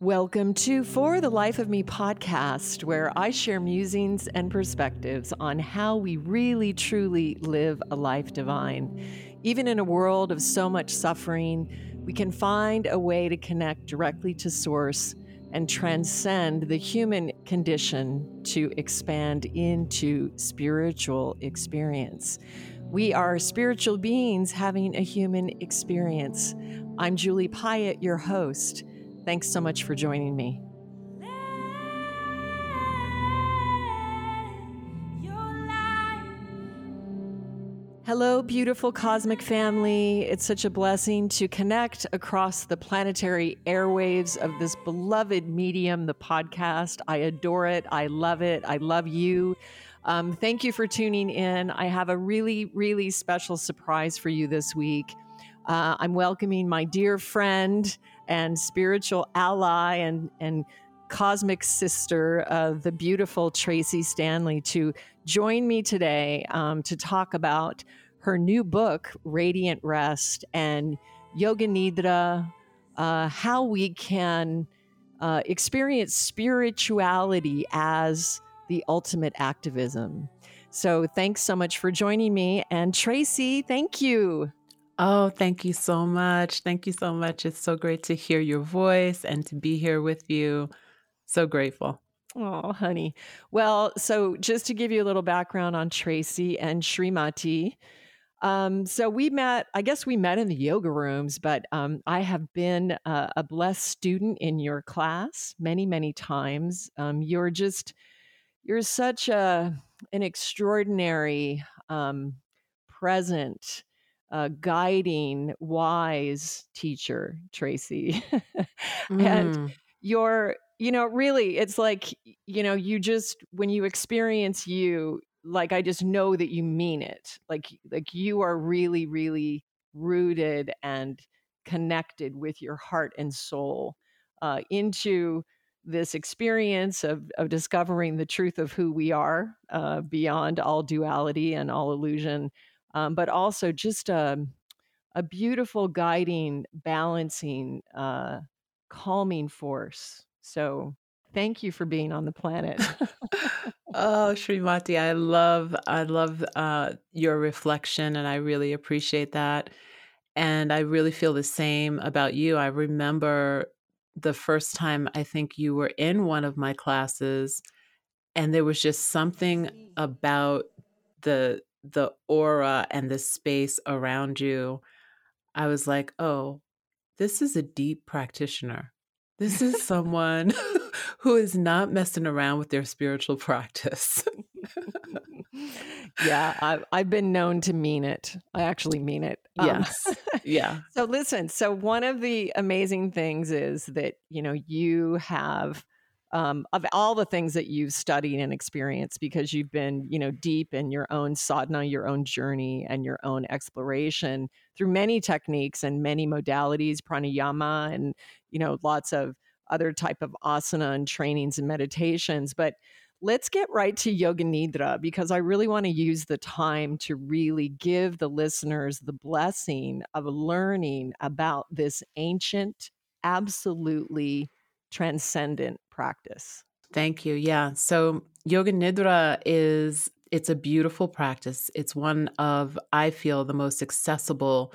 Welcome to For the Life of Me podcast, where I share musings and perspectives on how we really truly live a life divine. Even in a world of so much suffering, we can find a way to connect directly to Source and transcend the human condition to expand into spiritual experience. We are spiritual beings having a human experience. I'm Julie Piatt, your host. Thanks so much for joining me. Hello, beautiful cosmic family. It's such a blessing to connect across the planetary airwaves of this beloved medium, the podcast. I adore it. I love it. I love you. Um, thank you for tuning in. I have a really, really special surprise for you this week. Uh, I'm welcoming my dear friend and spiritual ally and, and cosmic sister, the beautiful Tracy Stanley, to join me today um, to talk about her new book, Radiant Rest, and Yoga Nidra, uh, how we can uh, experience spirituality as the ultimate activism. So, thanks so much for joining me. And Tracy, thank you. Oh, thank you so much. Thank you so much. It's so great to hear your voice and to be here with you. So grateful. Oh, honey. Well, so just to give you a little background on Tracy and Srimati. Um, so we met, I guess we met in the yoga rooms, but um, I have been a, a, blessed student in your class many, many times. Um, you're just, you're such a, an extraordinary, um, present, uh, guiding, wise teacher, Tracy. and mm. you're, you know, really, it's like, you know, you just, when you experience you, like, I just know that you mean it. Like, like you are really, really rooted and connected with your heart and soul uh, into this experience of, of discovering the truth of who we are uh, beyond all duality and all illusion um, but also just a, a beautiful guiding, balancing, uh, calming force. So thank you for being on the planet. oh, Srimati, I love, I love uh, your reflection, and I really appreciate that. And I really feel the same about you. I remember the first time I think you were in one of my classes, and there was just something about the the aura and the space around you, I was like, oh, this is a deep practitioner. This is someone who is not messing around with their spiritual practice. yeah, I've, I've been known to mean it. I actually mean it. Um, yes. yeah. So, listen, so one of the amazing things is that, you know, you have um, of all the things that you've studied and experienced because you've been you know deep in your own sadhana your own journey and your own exploration through many techniques and many modalities pranayama and you know lots of other type of asana and trainings and meditations. But let's get right to yoga nidra because i really want to use the time to really give the listeners the blessing of learning about this ancient absolutely transcendent practice. Thank you. Yeah. So yoga nidra is it's a beautiful practice. It's one of I feel the most accessible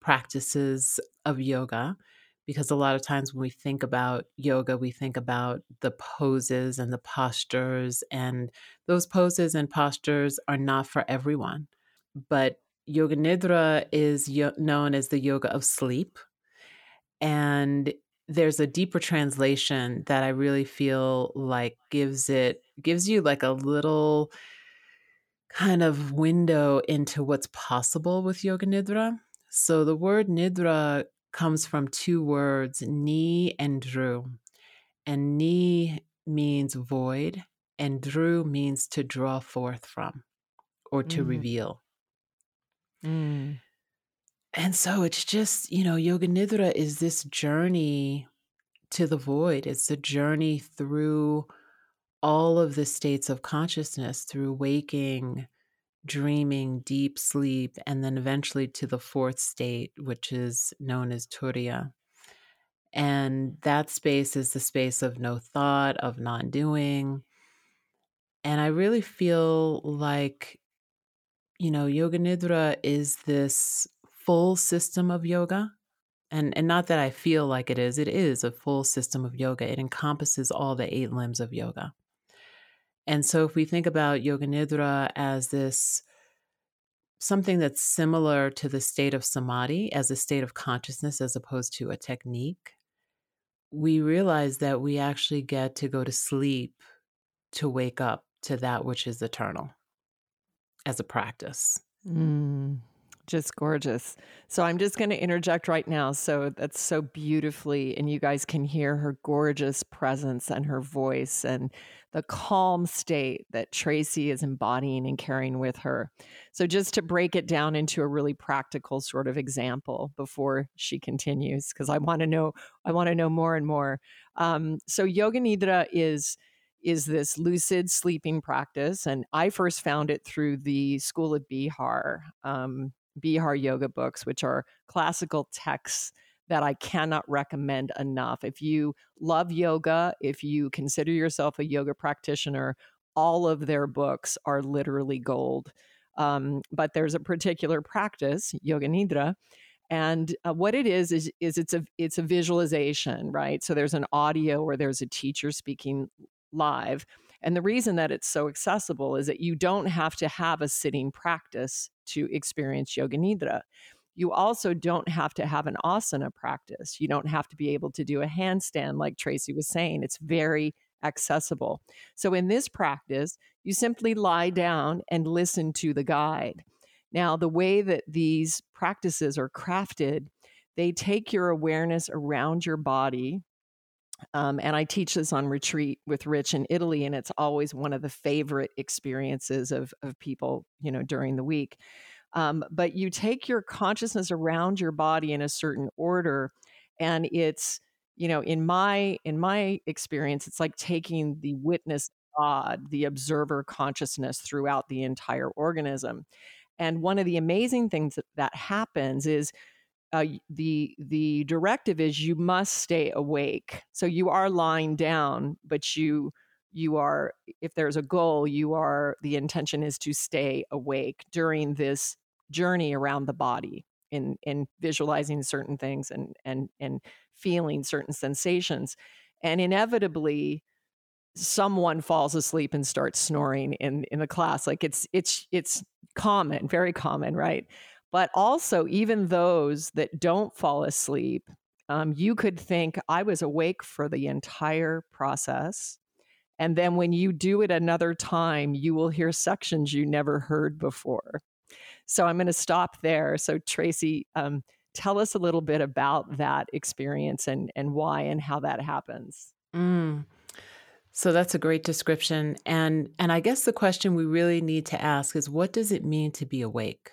practices of yoga because a lot of times when we think about yoga, we think about the poses and the postures, and those poses and postures are not for everyone. But Yoga Nidra is yo- known as the yoga of sleep. And there's a deeper translation that I really feel like gives it gives you like a little kind of window into what's possible with yoga nidra. So the word nidra comes from two words, ni and dru. And ni means void and dru means to draw forth from or to mm. reveal. Mm. And so it's just, you know, Yoga Nidra is this journey to the void. It's a journey through all of the states of consciousness, through waking, dreaming, deep sleep, and then eventually to the fourth state, which is known as Turiya. And that space is the space of no thought, of non doing. And I really feel like, you know, Yoga Nidra is this full system of yoga. And, and not that I feel like it is, it is a full system of yoga. It encompasses all the eight limbs of yoga. And so if we think about Yoga Nidra as this something that's similar to the state of samadhi as a state of consciousness as opposed to a technique, we realize that we actually get to go to sleep to wake up to that which is eternal as a practice. Mm, just gorgeous. So I'm just going to interject right now. So that's so beautifully, and you guys can hear her gorgeous presence and her voice and the calm state that Tracy is embodying and carrying with her. So, just to break it down into a really practical sort of example before she continues, because I want to know, I want to know more and more. Um, so, Yoga Nidra is is this lucid sleeping practice, and I first found it through the School of Bihar, um, Bihar yoga books, which are classical texts that I cannot recommend enough. If you love yoga, if you consider yourself a yoga practitioner, all of their books are literally gold. Um, but there's a particular practice, Yoga Nidra, and uh, what it is is is it's a it's a visualization, right? So there's an audio or there's a teacher speaking live. And the reason that it's so accessible is that you don't have to have a sitting practice to experience Yoga Nidra you also don't have to have an asana practice. You don't have to be able to do a handstand, like Tracy was saying. It's very accessible. So, in this practice, you simply lie down and listen to the guide. Now, the way that these practices are crafted, they take your awareness around your body. Um, and I teach this on retreat with Rich in Italy, and it's always one of the favorite experiences of, of people, you know, during the week. Um, but you take your consciousness around your body in a certain order, and it's you know in my in my experience, it's like taking the witness God, the observer consciousness throughout the entire organism. And one of the amazing things that, that happens is uh, the the directive is you must stay awake. So you are lying down, but you you are if there's a goal you are the intention is to stay awake during this journey around the body in in visualizing certain things and and and feeling certain sensations. And inevitably someone falls asleep and starts snoring in in the class. Like it's it's it's common very common right but also even those that don't fall asleep um, you could think i was awake for the entire process and then when you do it another time, you will hear sections you never heard before. So I'm going to stop there. So, Tracy, um, tell us a little bit about that experience and, and why and how that happens. Mm. So that's a great description. And and I guess the question we really need to ask is what does it mean to be awake?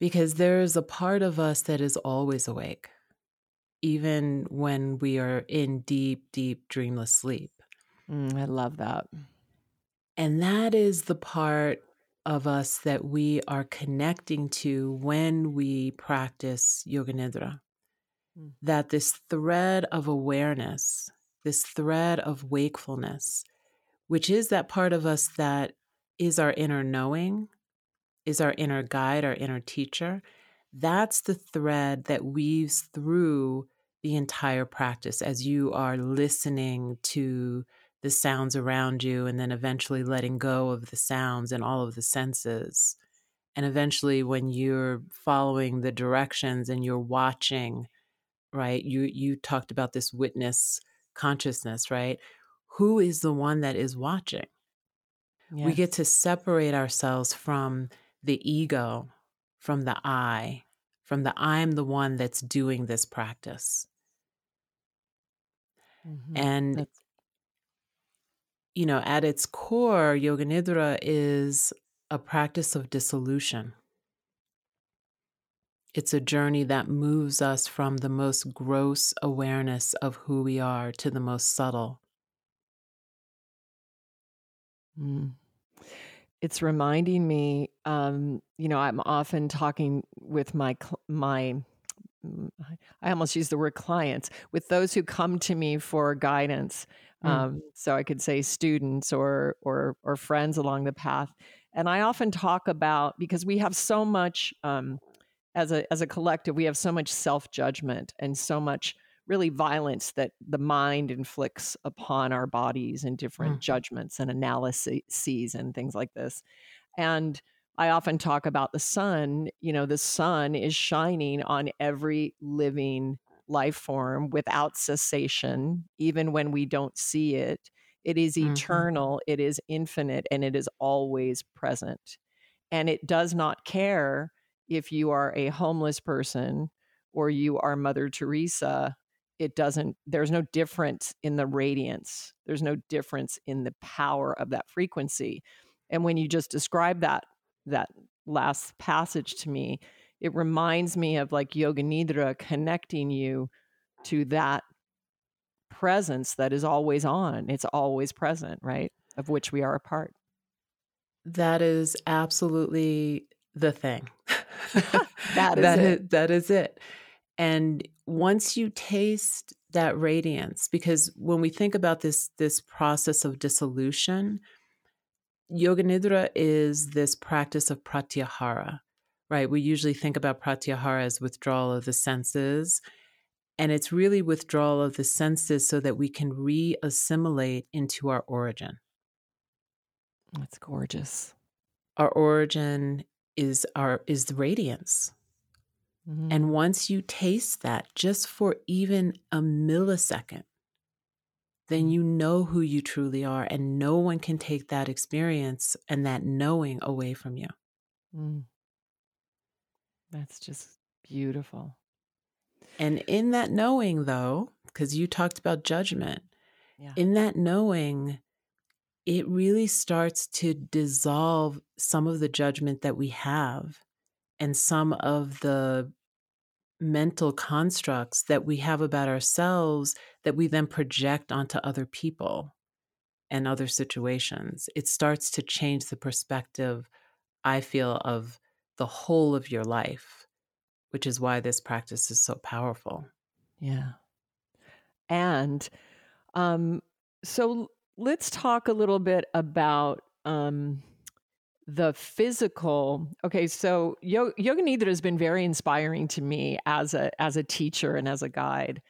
Because there's a part of us that is always awake, even when we are in deep, deep, dreamless sleep. Mm, I love that. And that is the part of us that we are connecting to when we practice Yoga Nidra. Mm. That this thread of awareness, this thread of wakefulness, which is that part of us that is our inner knowing, is our inner guide, our inner teacher, that's the thread that weaves through the entire practice as you are listening to the sounds around you and then eventually letting go of the sounds and all of the senses. And eventually when you're following the directions and you're watching, right? You you talked about this witness consciousness, right? Who is the one that is watching? Yes. We get to separate ourselves from the ego, from the I, from the I'm the one that's doing this practice. Mm-hmm. And that's- you know, at its core, Yoga Nidra is a practice of dissolution. It's a journey that moves us from the most gross awareness of who we are to the most subtle. Mm. It's reminding me, um, you know, I'm often talking with my my mm, I almost use the word clients, with those who come to me for guidance. Mm. Um, so I could say students or or or friends along the path. And I often talk about because we have so much um, as a as a collective, we have so much self judgment and so much really violence that the mind inflicts upon our bodies and different mm. judgments and analyses and things like this. And I often talk about the sun. You know, the sun is shining on every living life form without cessation, even when we don't see it. It is mm-hmm. eternal, it is infinite, and it is always present. And it does not care if you are a homeless person or you are Mother Teresa. It doesn't, there's no difference in the radiance, there's no difference in the power of that frequency. And when you just describe that, that last passage to me, it reminds me of like Yoga Nidra connecting you to that presence that is always on. It's always present, right? Of which we are a part. That is absolutely the thing. that is that it. Is, that is it. And once you taste that radiance, because when we think about this this process of dissolution, Yoga Nidra is this practice of pratyahara, right? We usually think about pratyahara as withdrawal of the senses. And it's really withdrawal of the senses so that we can re assimilate into our origin. That's gorgeous. Our origin is our is the radiance. Mm-hmm. And once you taste that just for even a millisecond, then you know who you truly are, and no one can take that experience and that knowing away from you. Mm. That's just beautiful. And in that knowing, though, because you talked about judgment, yeah. in that knowing, it really starts to dissolve some of the judgment that we have and some of the mental constructs that we have about ourselves that we then project onto other people and other situations. It starts to change the perspective, I feel, of the whole of your life, which is why this practice is so powerful. Yeah. And um, so let's talk a little bit about um, the physical. Okay, so Yoga Nidra has been very inspiring to me as a as a teacher and as a guide.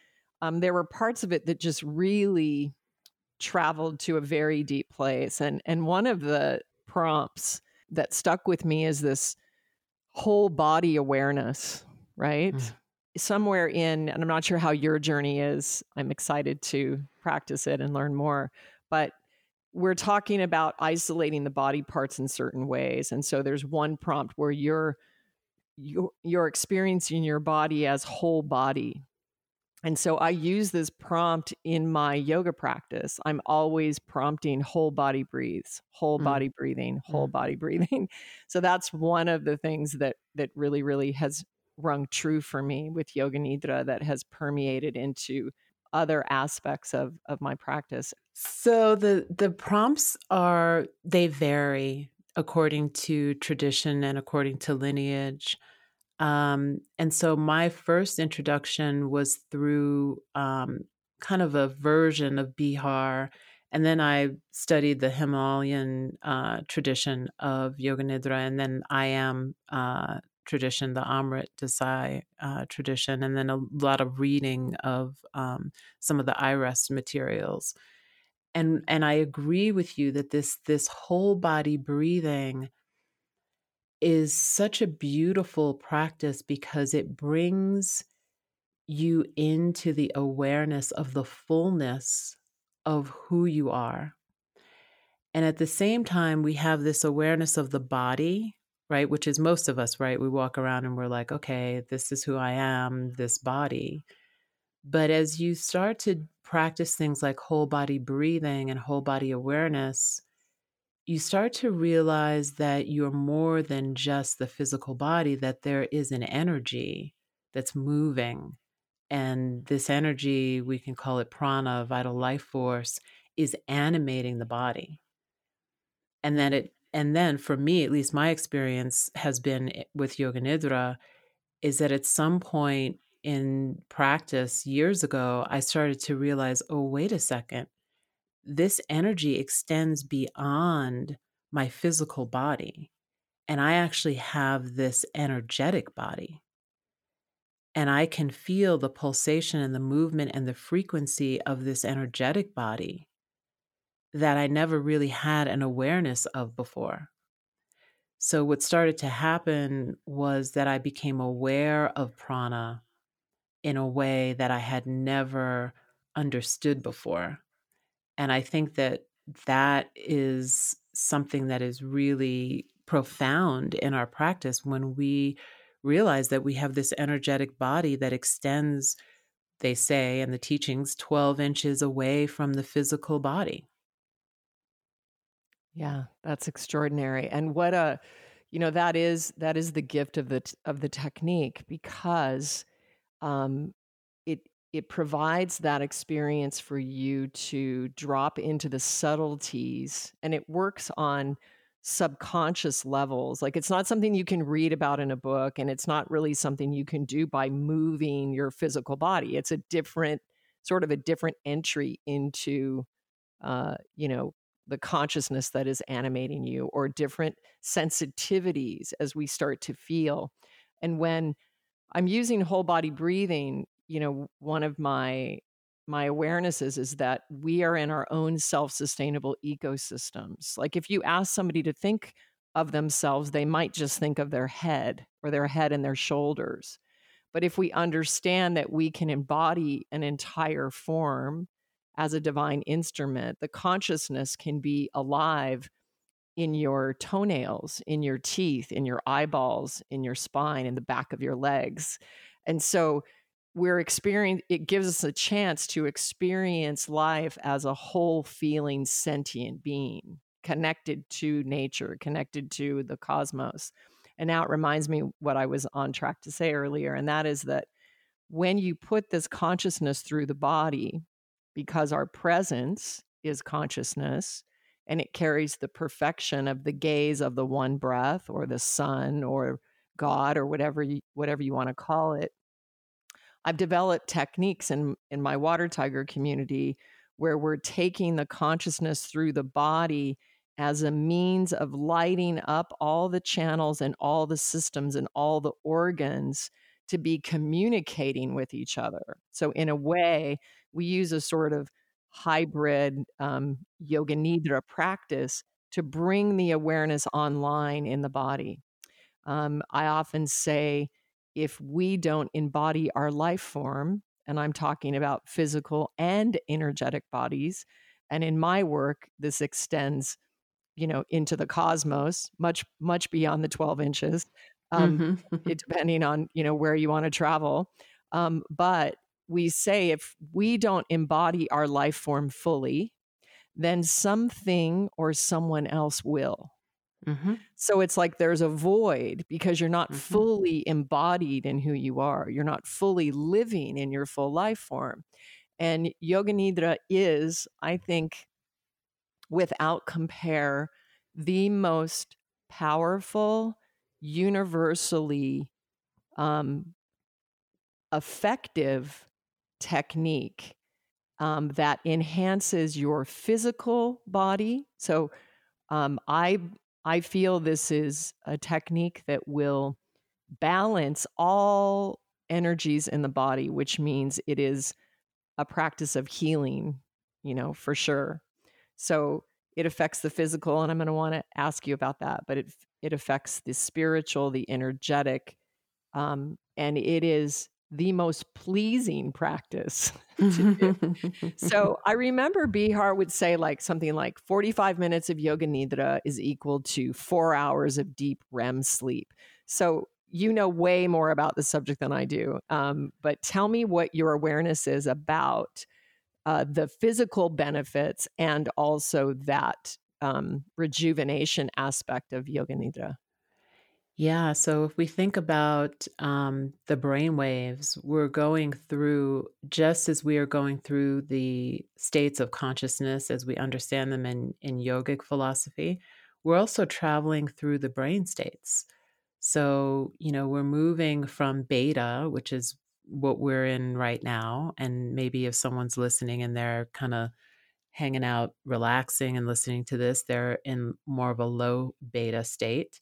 Um, there were parts of it that just really traveled to a very deep place, and and one of the prompts that stuck with me is this whole body awareness, right? Mm. Somewhere in, and I'm not sure how your journey is. I'm excited to practice it and learn more but we're talking about isolating the body parts in certain ways and so there's one prompt where you're you're, you're experiencing your body as whole body and so i use this prompt in my yoga practice i'm always prompting whole body breathes whole mm. body breathing whole mm. body breathing so that's one of the things that that really really has rung true for me with yoga nidra that has permeated into other aspects of of my practice. So the the prompts are they vary according to tradition and according to lineage. Um, and so my first introduction was through um, kind of a version of bihar and then i studied the himalayan uh, tradition of yoga nidra and then i am uh, tradition, the Amrit Desai uh, tradition, and then a lot of reading of um, some of the iRest materials. And and I agree with you that this this whole body breathing is such a beautiful practice because it brings you into the awareness of the fullness of who you are. And at the same time, we have this awareness of the body, right? Which is most of us, right? We walk around and we're like, okay, this is who I am, this body. But as you start to practice things like whole body breathing and whole body awareness, you start to realize that you're more than just the physical body, that there is an energy that's moving. And this energy, we can call it prana, vital life force, is animating the body. And that it and then for me, at least my experience has been eh, with Yoga Nidra, is that at some point in practice years ago, I started to realize oh, wait a second. This energy extends beyond my physical body. And I actually have this energetic body. And I can feel the pulsation and the movement and the frequency of this energetic body that I never really had an awareness of before. So, what started to happen was that I became aware of prana in a way that I had never understood before. And I think that that is something that is really profound in our practice when we realize that we have this energetic body that extends, they say in the teachings, 12 inches away from the physical body. Yeah, that's extraordinary. And what a you know that is that is the gift of the of the technique because um it it provides that experience for you to drop into the subtleties and it works on subconscious levels. Like it's not something you can read about in a book and it's not really something you can do by moving your physical body. It's a different sort of a different entry into uh, you know, the consciousness that is animating you or different sensitivities as we start to feel. And when I'm using whole body breathing, you know, one of my my awarenesses is that we are in our own self-sustainable ecosystems. Like if you ask somebody to think of themselves, they might just think of their head or their head and their shoulders. But if we understand that we can embody an entire form as a divine instrument, the consciousness can be alive in your toenails, in your teeth, in your eyeballs, in your spine, in the back of your legs. And so we're experiencing it gives us a chance to experience life as a whole feeling sentient being connected to nature connected to the cosmos and now it reminds me what i was on track to say earlier and that is that when you put this consciousness through the body because our presence is consciousness and it carries the perfection of the gaze of the one breath or the sun or god or whatever you, whatever you want to call it. I've developed techniques in in my water tiger community where we're taking the consciousness through the body as a means of lighting up all the channels and all the systems and all the organs to be communicating with each other. So, in a way, we use a sort of hybrid um, yoga nidra practice to bring the awareness online in the body. Um, I often say, if we don't embody our life form, and I'm talking about physical and energetic bodies, and in my work, this extends, you know, into the cosmos, much much beyond the 12 inches, um, mm-hmm. depending on you know where you want to travel. Um, but we say if we don't embody our life form fully, then something or someone else will. Mm-hmm. So it's like there's a void because you're not mm-hmm. fully embodied in who you are. You're not fully living in your full life form. And Yoga Nidra is, I think, without compare, the most powerful, universally um, effective technique um, that enhances your physical body. So um, I I feel this is a technique that will balance all energies in the body, which means it is a practice of healing, you know, for sure. So it affects the physical, and I'm going to want to ask you about that, but it it affects the spiritual, the energetic, um, and it is the most pleasing practice so I remember Bihar would say like something like 45 minutes of yoga nidra is equal to four hours of deep REM sleep. So you know way more about the subject than I do. Um, but tell me what your awareness is about uh, the physical benefits and also that um, rejuvenation aspect of yoga nidra. Yeah, so if we think about um, the brain waves, we're going through just as we are going through the states of consciousness as we understand them in, in yogic philosophy, we're also traveling through the brain states. So, you know, we're moving from beta, which is what we're in right now. And maybe if someone's listening and they're kind of hanging out, relaxing, and listening to this, they're in more of a low beta state.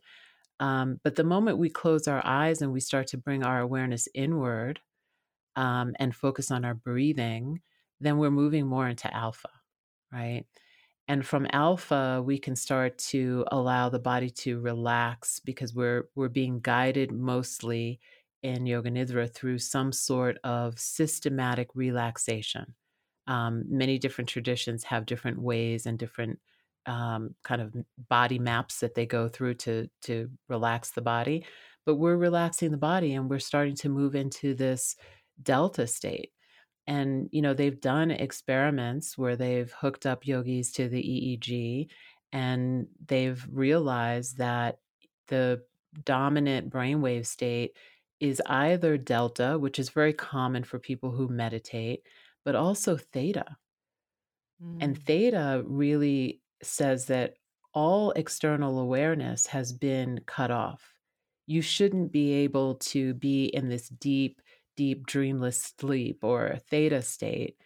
Um, but the moment we close our eyes and we start to bring our awareness inward um, and focus on our breathing, then we're moving more into alpha, right? And from alpha, we can start to allow the body to relax because we're we're being guided mostly in yoga nidra through some sort of systematic relaxation. Um, many different traditions have different ways and different um, kind of body maps that they go through to to relax the body. But we're relaxing the body, and we're starting to move into this delta state. And you know they've done experiments where they've hooked up yogis to the EEG, and they've realized that the dominant brainwave state is either delta, which is very common for people who meditate, but also theta. Mm. And theta really says that all external awareness has been cut off. You shouldn't be able to be in this deep, deep dreamless sleep or theta state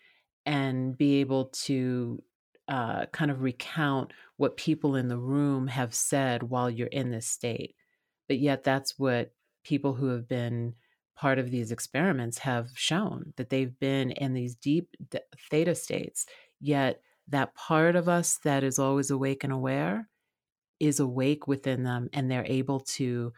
and be able to uh, kind of recount what people in the room have said while you're in this state. But yet, that's what people who have been part of these experiments have shown that they've been in these deep theta states, yet that part of us that is always awake and aware is awake within them and they're able to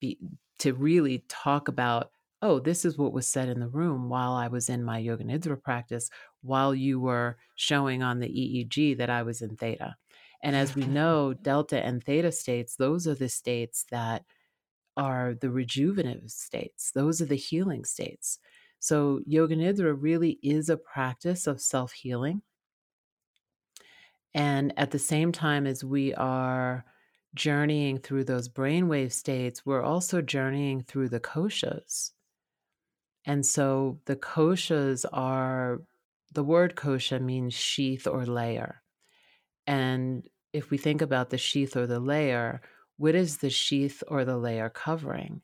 be to really talk about oh this is what was said in the room while i was in my yoga nidra practice while you were showing on the eeg that i was in theta. And as we know delta and theta states those are the states that are the rejuvenative states, those are the healing states. So, Yoga Nidra really is a practice of self healing. And at the same time as we are journeying through those brainwave states, we're also journeying through the koshas. And so the koshas are the word kosha means sheath or layer. And if we think about the sheath or the layer, what is the sheath or the layer covering?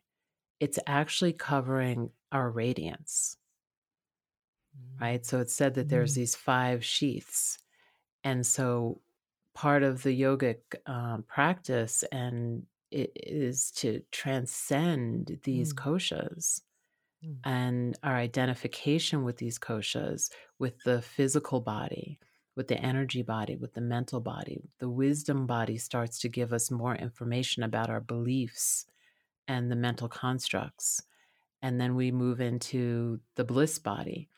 It's actually covering our radiance. Right? So it's said that there's mm. these five sheaths. And so part of the yogic um, practice and it is to transcend these mm. koshas mm. and our identification with these koshas, with the physical body, with the energy body, with the mental body. The wisdom body starts to give us more information about our beliefs and the mental constructs. And then we move into the bliss body.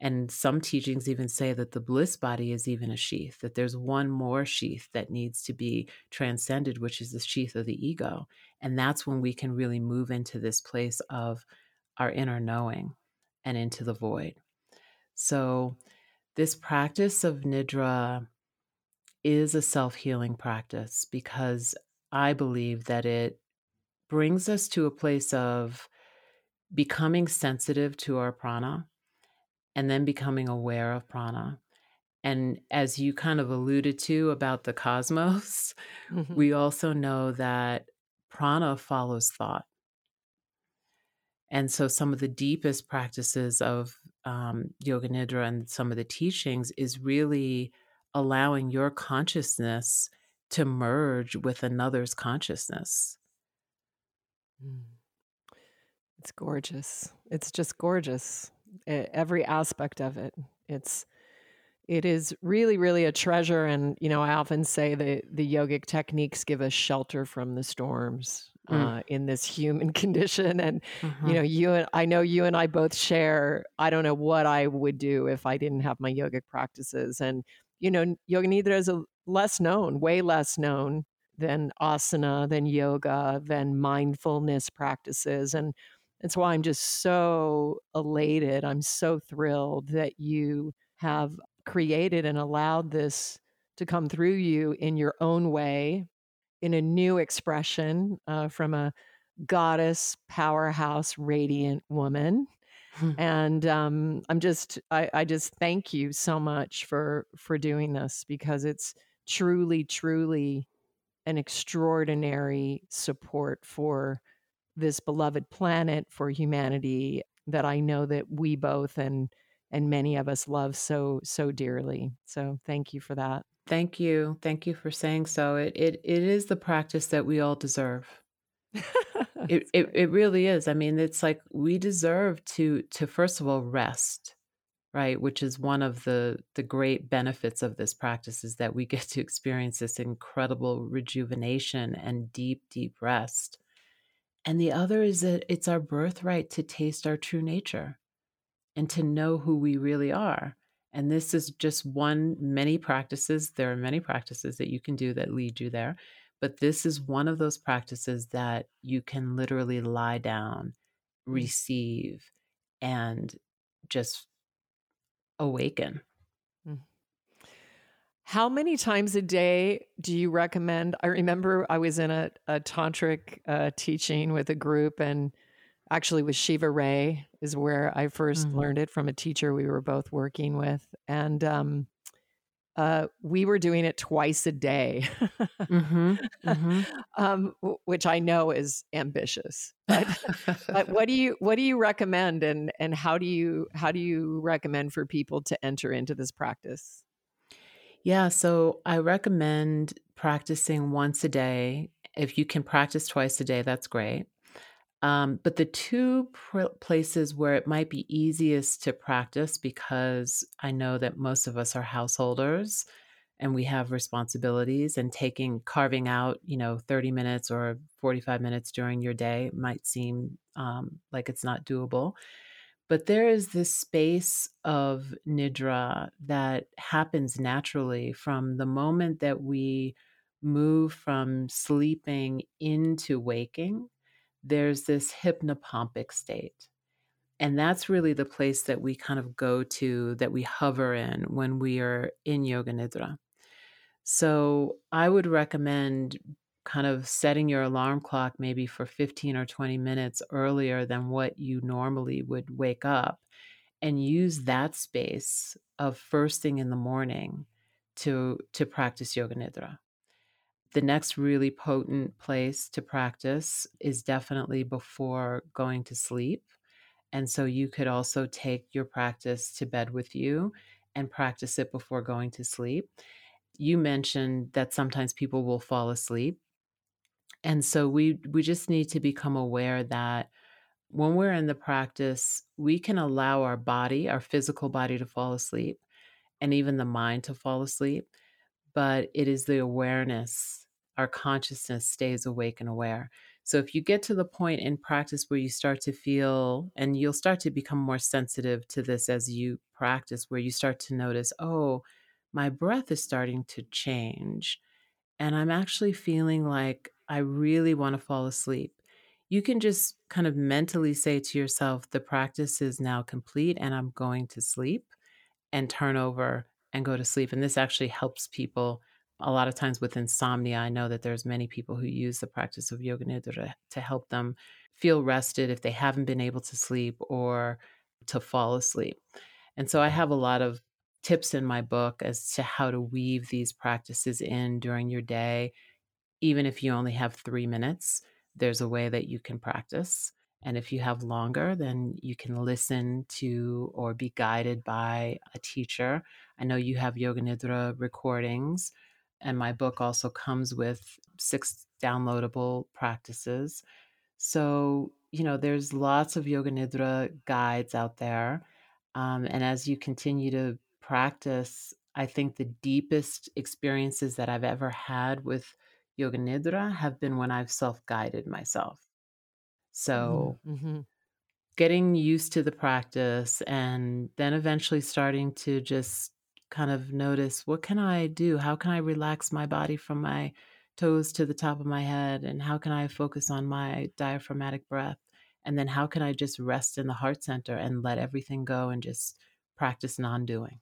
And some teachings even say that the bliss body is even a sheath, that there's one more sheath that needs to be transcended, which is the sheath of the ego. And that's when we can really move into this place of our inner knowing and into the void. So, this practice of Nidra is a self healing practice because I believe that it brings us to a place of becoming sensitive to our prana and then becoming aware of prana. And as you kind of alluded to about the cosmos, mm-hmm. we also know that prana follows thought. And so, some of the deepest practices of um, Yoga Nidra and some of the teachings is really allowing your consciousness to merge with another's consciousness. Mm. It's gorgeous. It's just gorgeous. Every aspect of it. It's it is really really a treasure and you know i often say that the yogic techniques give us shelter from the storms mm. uh, in this human condition. And mm-hmm. you know, you and I know you and I both share. I don't know what I would do if I didn't have my yogic practices. And you know, yoga nidra is a less known, way less known than asana, than yoga, than mindfulness practices. And that's why I'm just so elated. I'm so thrilled that you have created and allowed this to come through you in your own way in a new expression uh, from a goddess, powerhouse, radiant woman. Hmm. And um, I'm just, I, I just thank you so much for for doing this because it's truly, truly an extraordinary support for this beloved planet, for humanity, that I know that we both and and many of us love so so dearly. So thank you for that. Thank you. Thank you for saying so. It it it is the practice that we all deserve. it, it it really is. I mean, it's like we deserve to to first of all rest, right? Which is one of the the great benefits of this practice is that we get to experience this incredible rejuvenation and deep deep rest. And the other is that it's our birthright to taste our true nature and to know who we really are. And this is just one, many practices. There are many practices that you can do that lead you there. But this is one of those practices that you can literally lie down, mm. receive, and just awaken. Mm. How many times a day do you recommend? I remember I was in a, a tantric uh, teaching with a group, and actually with Shiva Rea is where I 1st mm-hmm. learned it from a teacher we were both working with, and um, uh, we were doing it twice a day, mm-hmm. Mm-hmm. Um, which I know is ambitious. But, but what do you what do you recommend, and and how do you how do you recommend for people to enter into this practice? Yeah, so I recommend practicing once a day. If you can practice twice a day, that's great. Um, but the two pr- places where it might be easiest to practice, because I know that most of us are householders and we have responsibilities, and taking carving out, you know, 30 minutes or 45 minutes during your day might seem um, like it's not doable. But there is this space of nidra that happens naturally from the moment that we move from sleeping into waking there's this hypnopompic state. And that's really the place that we kind of go to, that we hover in when we are in Yoga Nidra. So I would recommend kind of setting your alarm clock maybe for 15 or 20 minutes earlier than what you normally would wake up and use mm-hmm. that space of first thing in the morning to to practice yoga nidra the next really potent place to practice is definitely before going to sleep. And so you could also take your practice to bed with you and practice it before going to sleep. You mentioned that sometimes people will fall asleep. And so we we just need to become aware that when we're in the practice, we can allow our body, our physical body to fall asleep and even the mind to fall asleep but it is the awareness. Our consciousness stays awake and aware. So if you get to the point in practice where you start to feel, and you'll start to become more sensitive to this as you practice, where you start to notice, oh, my breath is starting to change. And I'm actually feeling like I really want to fall asleep. You can just kind of mentally say to yourself, the practice is now complete and I'm going to sleep and turn over and go to sleep. And this actually helps people a lot of times with insomnia. I know that there's many people who use the practice of yoga nidra to help them feel rested if they haven't been able to sleep or to fall asleep. And so I have a lot of tips in my book as to how to weave these practices in during your day. Even if you only have three minutes, there's a way that you can practice. And if you have longer, then you can listen to or be guided by a teacher. I know you have Yoga Nidra recordings, and my book also comes with six downloadable practices. So, you know, there's lots of Yoga Nidra guides out there. Um, and as you continue to practice, I think the deepest experiences that I've ever had with Yoga Nidra have been when I've self guided myself. So, mm-hmm. getting used to the practice and then eventually starting to just kind of notice what can I do? How can I relax my body from my toes to the top of my head? And how can I focus on my diaphragmatic breath? And then how can I just rest in the heart center and let everything go and just practice non doing?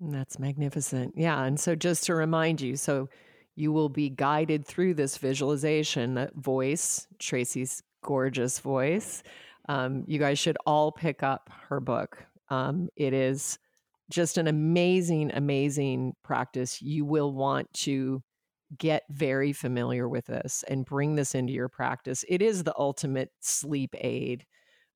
That's magnificent. Yeah. And so, just to remind you, so you will be guided through this visualization that voice, Tracy's gorgeous voice. Um, you guys should all pick up her book. Um, it is just an amazing, amazing practice. You will want to get very familiar with this and bring this into your practice. It is the ultimate sleep aid.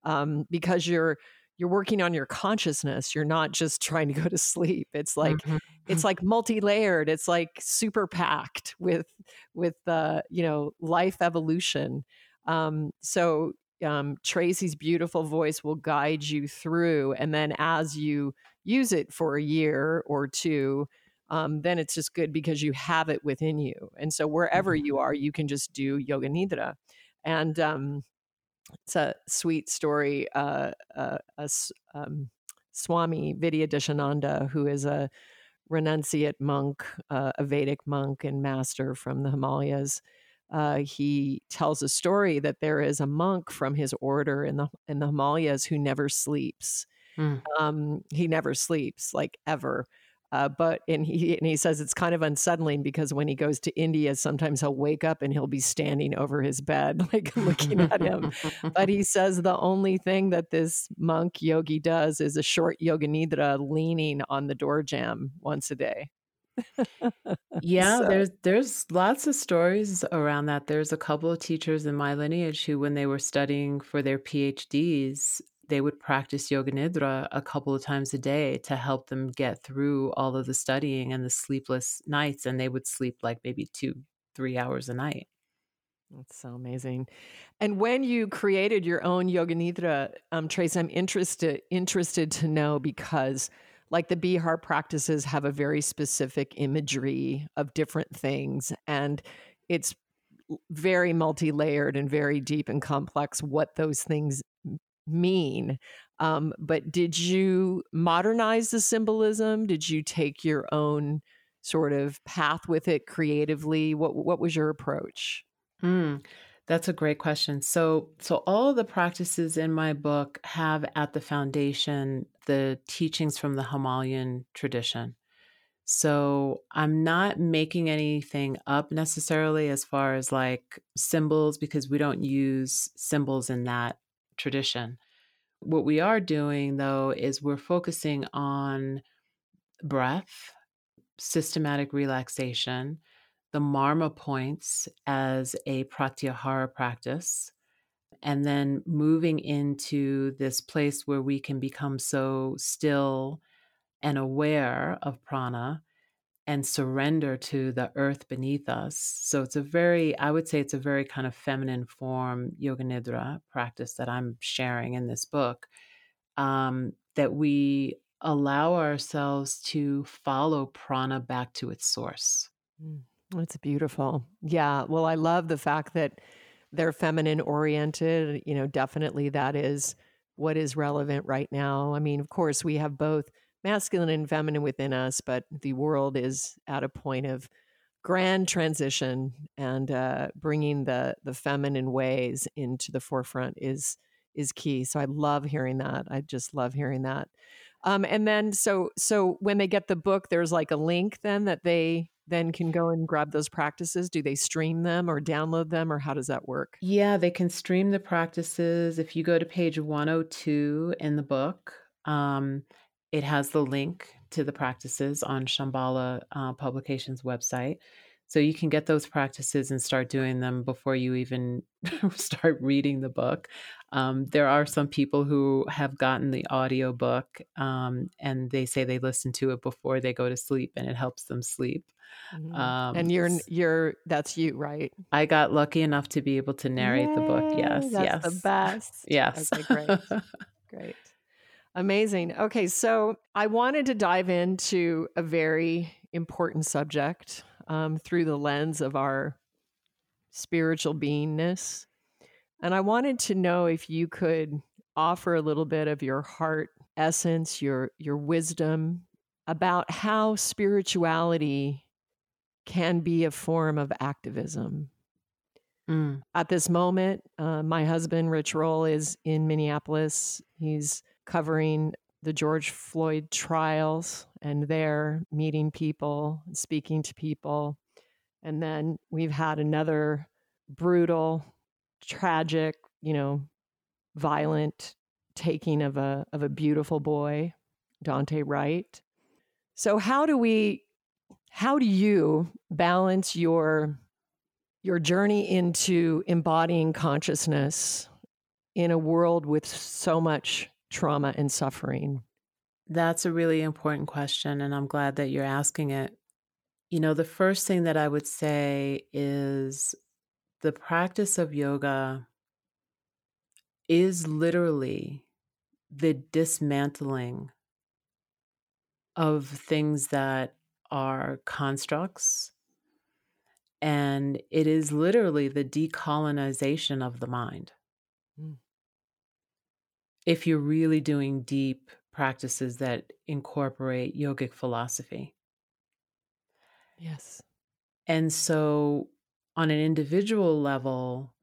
um, because you're you're working on your consciousness you're not just trying to go to sleep it's like mm-hmm. it's like multi-layered it's like super packed with with the uh, you know life evolution um, so um, tracee's beautiful voice will guide you through and then as you use it for a year or two um, then it's just good because you have it within you and so wherever mm-hmm. you are you can just do yoga nidra and um, it's a sweet story. Uh, uh, a um, Swami Vidyadeshananda, who is a renunciate monk, uh, a Vedic monk and master from the Himalayas. Uh, he tells a story that there is a monk from his order in the in the Himalayas who never sleeps. Mm. Um, he never sleeps, like ever. Uh, but and he and he says it's kind of unsettling because when he goes to India, sometimes he'll wake up and he'll be standing over his bed, like looking at him. but he says the only thing that this monk yogi does is a short yoga nidra, leaning on the door jamb once a day. yeah, so. there's there's lots of stories around that. There's a couple of teachers in my lineage who, when they were studying for their PhDs, they would practice yoga nidra a couple of times a day to help them get through all of the studying and the sleepless nights and they would sleep like maybe 2 3 hours a night that's so amazing. And when you created your own yoga nidra, um, Trace, I'm interested interested to know because, like the Bihar practices, have a very specific imagery of different things, and it's very multi-layered and very deep and complex what those things mean. Um, but did you modernize the symbolism? Did you take your own sort of path with it creatively? What what was your approach? Mm, that's a great question. So so all the practices in my book have at the foundation the teachings from the Himalayan tradition. So I'm not making anything up necessarily as far as like symbols because we don't use symbols in that tradition. What we are doing, though, is we're focusing on breath, systematic relaxation, the Marma points as a pratyahara practice, and then moving into this place where we can become so still and aware of prana and surrender to the earth beneath us. So it's a very, I would say it's a very kind of feminine form yoga nidra practice that I'm sharing in this book. Um, that we allow ourselves to follow prana back to its source. Mm, that's beautiful. Yeah. Well, I love the fact that they're feminine oriented. You know, definitely that is what is relevant right now. I mean, of course, we have both masculine and feminine within us, but the world is at a point of grand transition, and uh, bringing the the feminine ways into the forefront is is key. So I love hearing that. I just love hearing that. Um, and then so so when they get the book, there's like a link then that they then can go and grab those practices? Do they stream them or download them or how does that work? Yeah, they can stream the practices. If you go to page 102 in the book, um, it has the link to the practices on Shambhala uh, Publications website. So you can get those practices and start doing them before you even start reading the book. Um, there are some people who have gotten the audio book um, and they say they listen to it before they go to sleep and it helps them sleep. Mm-hmm. Um, and you're you're that's you, right? I got lucky enough to be able to narrate Yay, the book. Yes, yes, the best. yes, okay, great, great. Amazing. Okay, so I wanted to dive into a very important subject um, through the lens of our spiritual beingness. And I wanted to know if you could offer a little bit of your heart essence, your your wisdom about how spirituality can be a form of activism. Mm. At this moment, uh, my husband, Rich Roll, is in Minneapolis. He's covering the George Floyd trials and there meeting people, speaking to people. And then we've had another brutal, tragic, you know, violent taking of a of a beautiful boy, Daunte Wright. So how do we how do you balance your your journey into embodying consciousness in a world with so much trauma and suffering? That's a really important question, and I'm glad that you're asking it. You know, the first thing that I would say is the practice of yoga is literally the dismantling of things that are constructs. And it is literally the decolonization of the mind. Mm. If you're really doing deep practices that incorporate yogic philosophy. Yes. And so, on an individual level,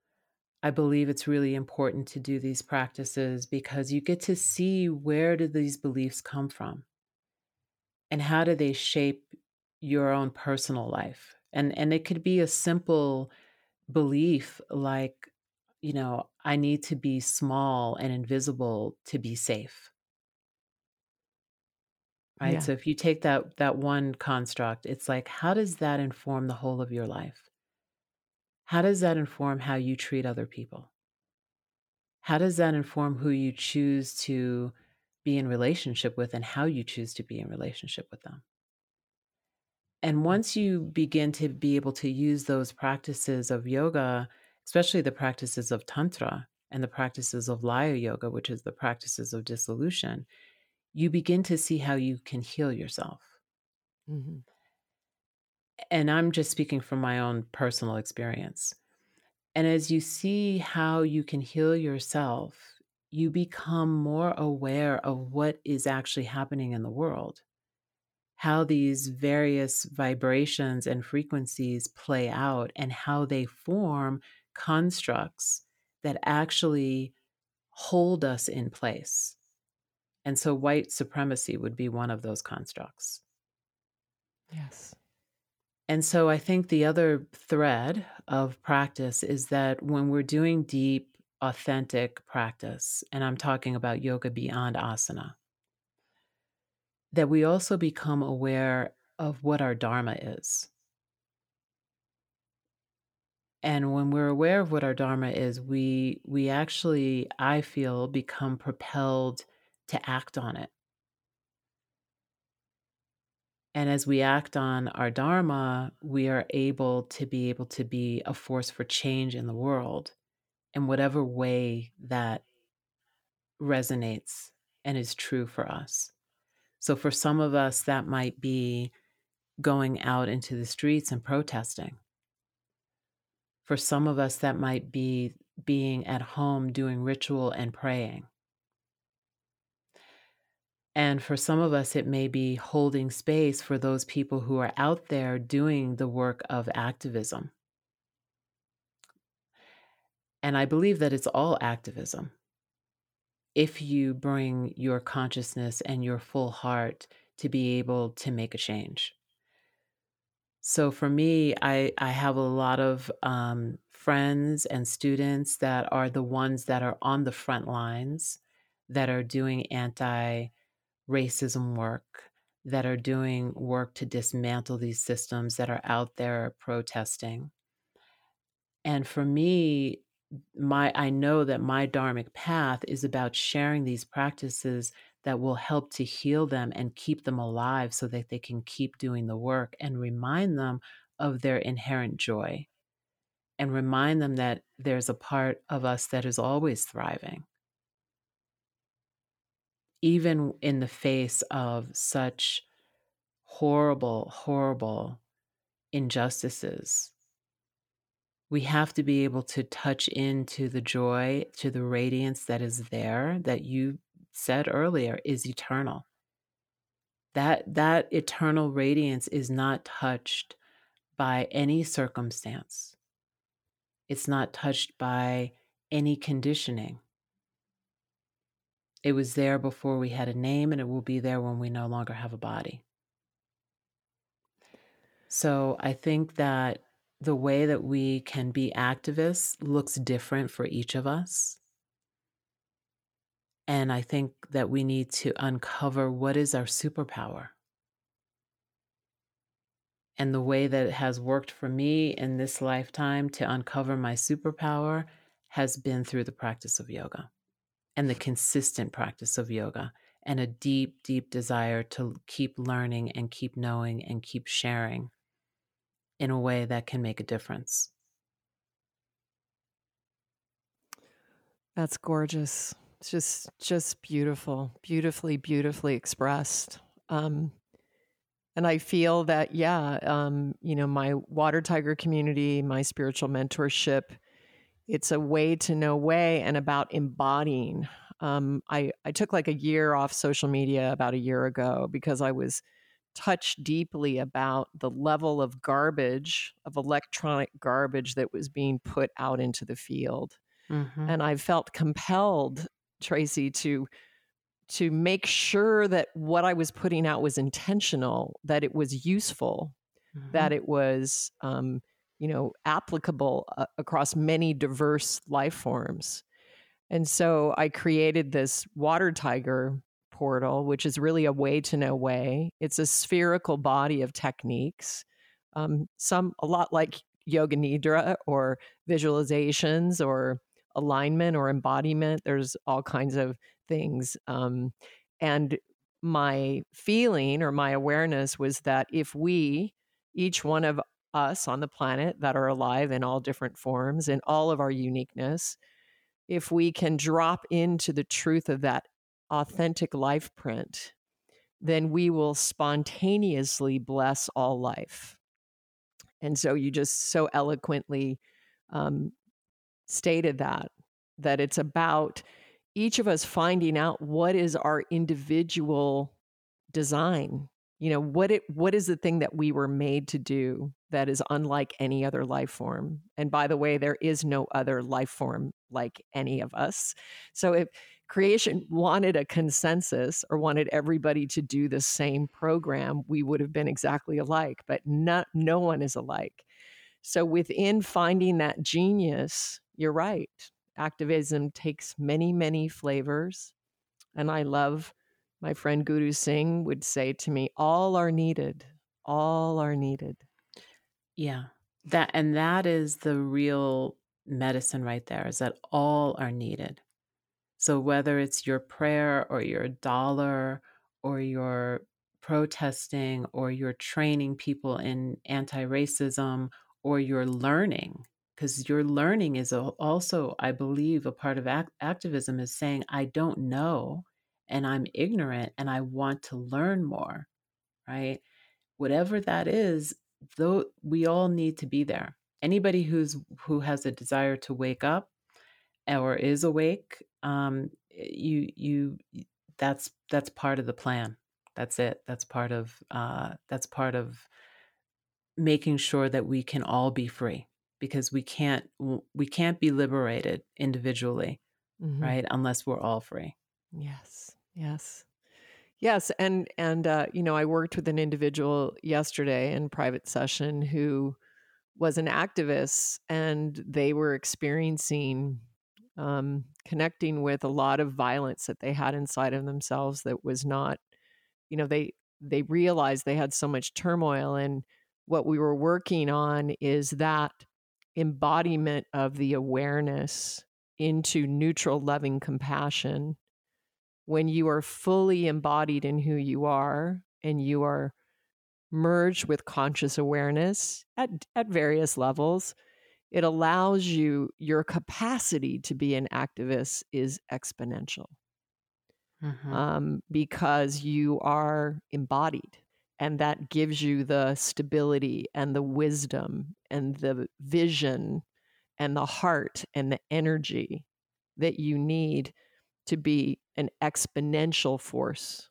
I believe it's really important to do these practices because you get to see where do these beliefs come from and how do they shape your own personal life. And and it could be a simple belief like, you know, I need to be small and invisible to be safe. Right? Yeah. So if you take that that one construct, it's like how does that inform the whole of your life? How does that inform how you treat other people? How does that inform who you choose to be in relationship with and how you choose to be in relationship with them? And once you begin to be able to use those practices of yoga, especially the practices of Tantra and the practices of Laya Yoga, which is the practices of dissolution, you begin to see how you can heal yourself. Mm-hmm. And I'm just speaking from my own personal experience. And as you see how you can heal yourself, you become more aware of what is actually happening in the world, how these various vibrations and frequencies play out, and how they form constructs that actually hold us in place. And so white supremacy would be one of those constructs. Yes. And so I think the other thread of practice is that when we're doing deep, authentic practice, and I'm talking about yoga beyond asana, that we also become aware of what our dharma is. And when we're aware of what our dharma is, we we actually I feel become propelled to act on it. And as we act on our dharma, we are able to be able to be a force for change in the world in whatever way that resonates and is true for us. So for some of us that might be going out into the streets and protesting. For some of us that might be being at home doing ritual and praying. And for some of us, it may be holding space for those people who are out there doing the work of activism. And I believe that it's all activism. If you bring your consciousness and your full heart to be able to make a change. So for me, I, I have a lot of um, friends and students that are the ones that are on the front lines that are doing anti racism work, that are doing work to dismantle these systems that are out there protesting. And for me, my I know that my dharmic path is about sharing these practices that will help to heal them and keep them alive so that they can keep doing the work and remind them of their inherent joy and remind them that there's a part of us that is always thriving even in the face of such horrible, horrible injustices. We have to be able to touch into the joy, to the radiance that is there, that you said earlier is eternal. That, that eternal radiance is not touched by any circumstance. It's not touched by any conditioning. It was there before we had a name, and it will be there when we no longer have a body. So I think that the way that we can be activists looks different for each of us. And I think that we need to uncover what is our superpower. And the way that it has worked for me in this lifetime to uncover my superpower has been through the practice of yoga and the consistent practice of yoga and a deep, deep desire to keep learning and keep knowing and keep sharing in a way that can make a difference. That's gorgeous. It's just just beautiful, beautifully, beautifully expressed. Um, and I feel that, yeah, um, you know, my water tiger community, my spiritual mentorship, it's a way to know way and about embodying. Um, I, I took like a year off social media about a year ago because I was touched deeply about the level of garbage, of electronic garbage that was being put out into the field. Mm-hmm. And I felt compelled, Tracee, to to make sure that what I was putting out was intentional, that it was useful, mm-hmm. that it was, um, you know, applicable uh, across many diverse life forms. And so I created this water tiger portal, which is really a way to know way. It's a spherical body of techniques, um, some a lot like yoga nidra or visualizations or alignment or embodiment. There's all kinds of things. Um, and my feeling or my awareness was that if we, each one of us on the planet that are alive in all different forms and all of our uniqueness, if we can drop into the truth of that authentic life print, then we will spontaneously bless all life. And so you just so eloquently um, stated that that it's about each of us finding out what is our individual design you know what it what is the thing that we were made to do that is unlike any other life form and by the way there is no other life form like any of us so if creation wanted a consensus or wanted everybody to do the same program we would have been exactly alike but not no one is alike so within finding that genius you're right. Activism takes many, many flavors. And I love my friend Guru Singh would say to me, all are needed. All are needed. Yeah. That and that is the real medicine right there is that all are needed. So whether it's your prayer or your dollar or your protesting or you're training people in anti-racism or you're learning because your learning is also i believe a part of act- activism is saying i don't know and i'm ignorant and i want to learn more right? Whatever that is though we all need to be there. Anybody who's who has a desire to wake up or is awake um you you that's that's part of the plan. That's it. That's part of uh that's part of making sure that we can all be free because we can't we can't be liberated individually mm-hmm. right unless we're all free. Yes yes. Yes and and uh, you know i worked with an individual yesterday in private session who was an activist and they were experiencing um, connecting with a lot of violence that they had inside of themselves that was not you know they they realized they had so much turmoil and what we were working on is that embodiment of the awareness into neutral, loving compassion, when you are fully embodied in who you are and you are merged with conscious awareness at, at various levels, it allows you, your capacity to be an activist is exponential mm-hmm. um, because you are embodied and that gives you the stability and the wisdom and the vision and the heart and the energy that you need to be an exponential force.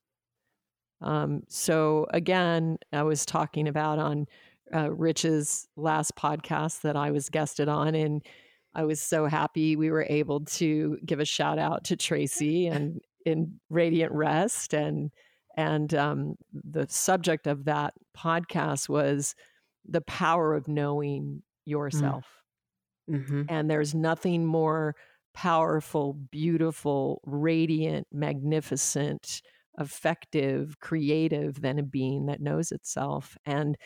Um, so, again, I was talking about on uh, Rich's last podcast that I was guested on, and I was so happy we were able to give a shout out to Tracee and in Radiant Rest and and um, the subject of that podcast was the power of knowing mm. yourself. Mm-hmm. And there's nothing more powerful, beautiful, radiant, magnificent, effective, creative than a being that knows itself. And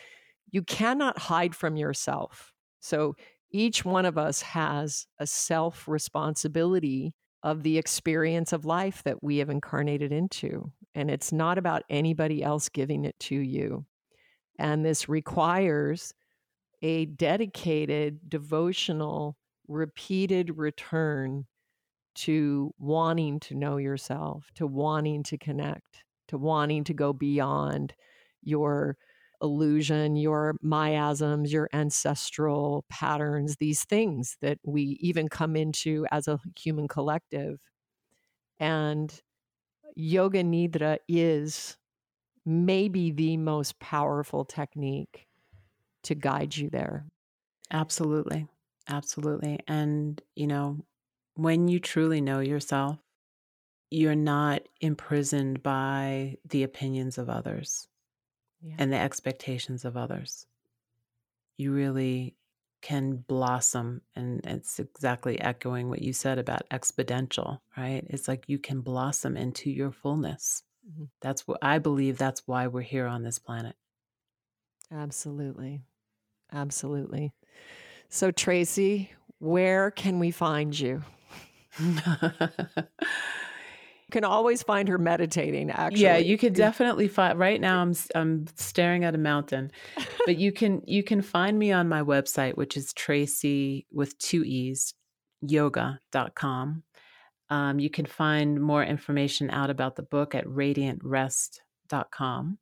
you cannot hide from yourself. So each one of us has a self responsibility of the experience of life that we have incarnated into. And it's not about anybody else giving it to you. And this requires a dedicated, devotional, repeated return to wanting to know yourself, to wanting to connect, to wanting to go beyond your illusion, your miasms, your ancestral patterns, these things that we even come into as a human collective. And Yoga Nidra is maybe the most powerful technique to guide you there. Absolutely. Absolutely. And, you know, when you truly know yourself, you're not imprisoned by the opinions of others yeah. and the expectations of others. You really can blossom. And it's exactly echoing what you said about exponential, right? It's like you can blossom into your fullness. Mm-hmm. That's what I believe that's why we're here on this planet. Absolutely. Absolutely. So, Tracee, where can we find you? You can always find her meditating actually. Yeah you could definitely find right now i'm i'm staring at a mountain but you can you can find me on my website which is tracee with two e's yoga.com um, you can find more information out about the book at radiantrest.com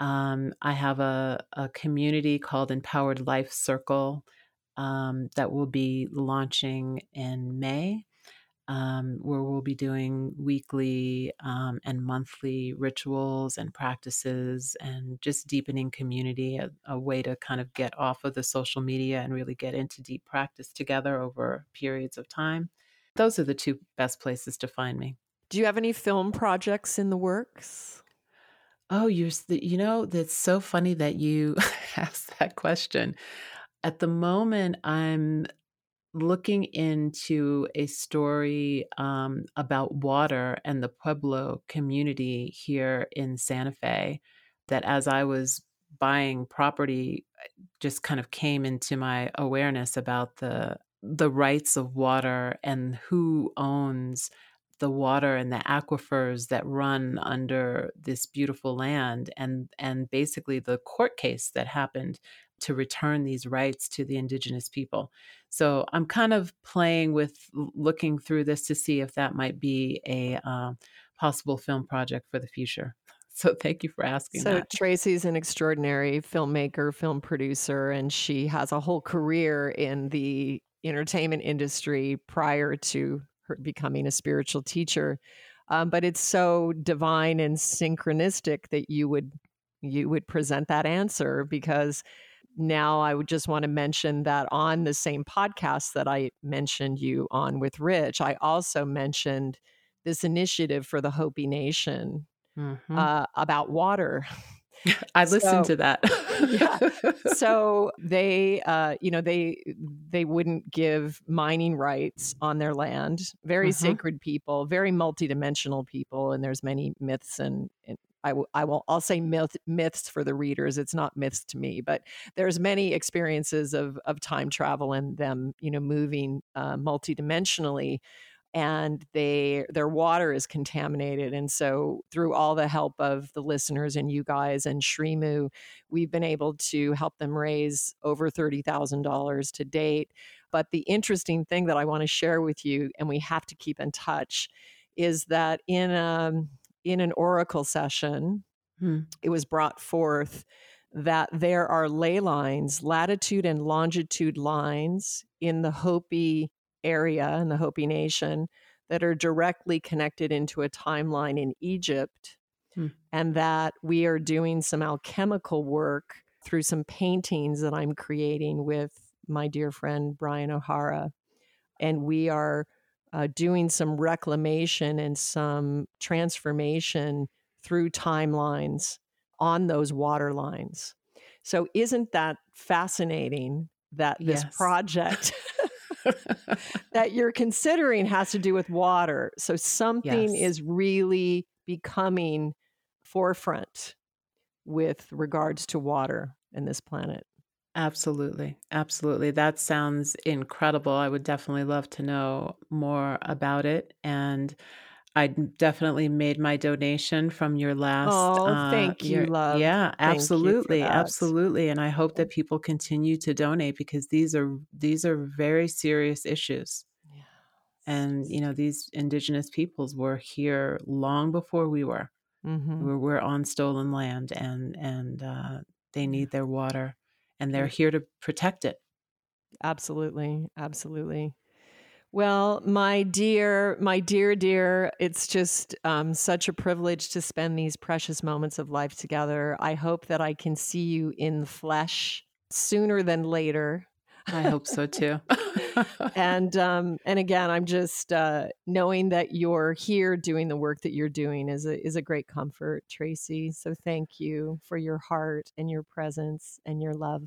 um, i have a, a community called empowered life circle um, that will be launching in may um, where we'll be doing weekly um, and monthly rituals and practices and just deepening community, a, a, way to kind of get off of the social media and really get into deep practice together over periods of time. Those are the two best places to find me. Do you have any film projects in the works? Oh, you're, you know, that's so funny that you asked that question. At the moment, I'm looking into a story um, about water and the Pueblo community here in Santa Fe that as I was buying property just kind of came into my awareness about the the rights of water and who owns the water and the aquifers that run under this beautiful land and and basically the court case that happened to return these rights to the indigenous people. So I'm kind of playing with looking through this to see if that might be a uh, possible film project for the future. So thank you for asking. So that. Tracee's an extraordinary filmmaker, film producer, and she has a whole career in the entertainment industry prior to her becoming a spiritual teacher. Um, but it's so divine and synchronistic that you would you would present that answer because now I would just want to mention that on the same podcast that I mentioned you on with Rich, I also mentioned this initiative for the Hopi Nation mm-hmm. uh, about water. I listened so, to that. yeah. So they, uh, you know, they they wouldn't give mining rights on their land. Very mm-hmm. sacred people, very multidimensional people, and there's many myths and, and I, w- I will I'll say myth, myths for the readers. It's not myths to me, but there's many experiences of of time travel and them you know moving uh, multidimensionally and they their water is contaminated and so through all the help of the listeners and you guys and Shrimu we've been able to help them raise over $30,000 to date but the interesting thing that I want to share with you and we have to keep in touch is that in um in an oracle session, hmm. it was brought forth that there are ley lines, latitude and longitude lines in the Hopi area, in the Hopi nation, that are directly connected into a timeline in Egypt. Hmm. And that we are doing some alchemical work through some paintings that I'm creating with my dear friend Brian O'Hara. And we are uh, doing some reclamation and some transformation through timelines on those water lines. So, isn't that fascinating that this yes. project that you're considering has to do with water? So, something yes. is really becoming forefront with regards to water in this planet. Absolutely. Absolutely. That sounds incredible. I would definitely love to know more about it. And I definitely made my donation from your last Oh, uh thank you, your love. yeah, Thank absolutely. Absolutely. And I hope that people continue to donate because these are these are very serious issues. Yeah. And you know, these indigenous peoples were here long before we were. Mm-hmm. We're, we're on stolen land and and uh, they need their water and they're here to protect it. Absolutely. Absolutely. Well, my dear, my dear, dear, it's just um, such a privilege to spend these precious moments of life together. I hope that I can see you in the flesh sooner than later. I hope so too. and um, and again, I'm just uh, knowing that you're here doing the work that you're doing is a is a great comfort, Tracee. So thank you for your heart and your presence and your love.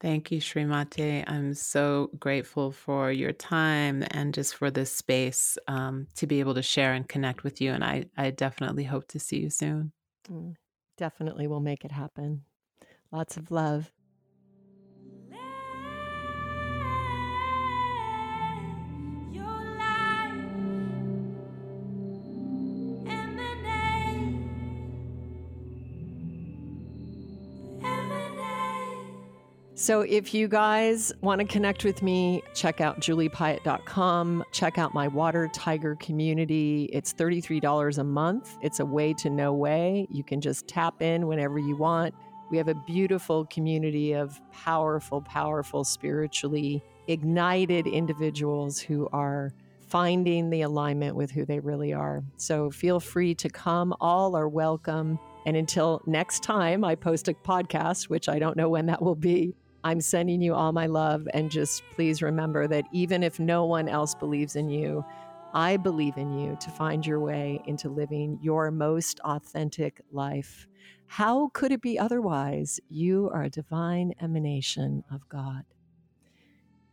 Thank you, Srimati. I'm so grateful for your time and just for this space um, to be able to share and connect with you. And I, I definitely hope to see you soon. Mm, Definitely will make it happen. Lots of love. So if you guys want to connect with me, check out juliepiatt.com. Check out my Water Tiger community. It's $33 a month. It's a way to no way. You can just tap in whenever you want. We have a beautiful community of powerful, powerful, spiritually ignited individuals who are finding the alignment with who they really are. So feel free to come. All are welcome. And until next time I post a podcast, which I don't know when that will be, I'm sending you all my love. And just please remember that even if no one else believes in you, I believe in you to find your way into living your most authentic life. How could it be otherwise? You are a divine emanation of God.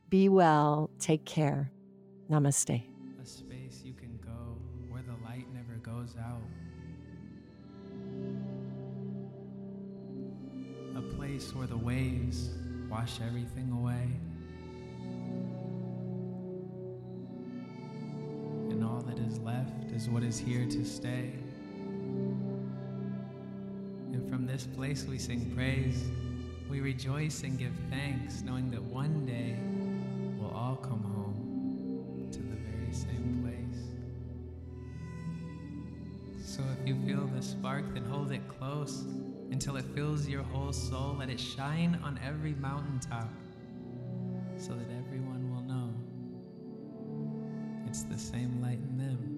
Be well. Take care. Namaste. A space you can go where the light never goes out. A place where the waves wash everything away. And all that is left is what is here to stay. And from this place we sing praise. We rejoice and give thanks, knowing that one day we'll all come home to the very same place. So if you feel the spark, then hold it close until it fills your whole soul. Let it shine on every mountaintop so that everyone will know it's the same light in them.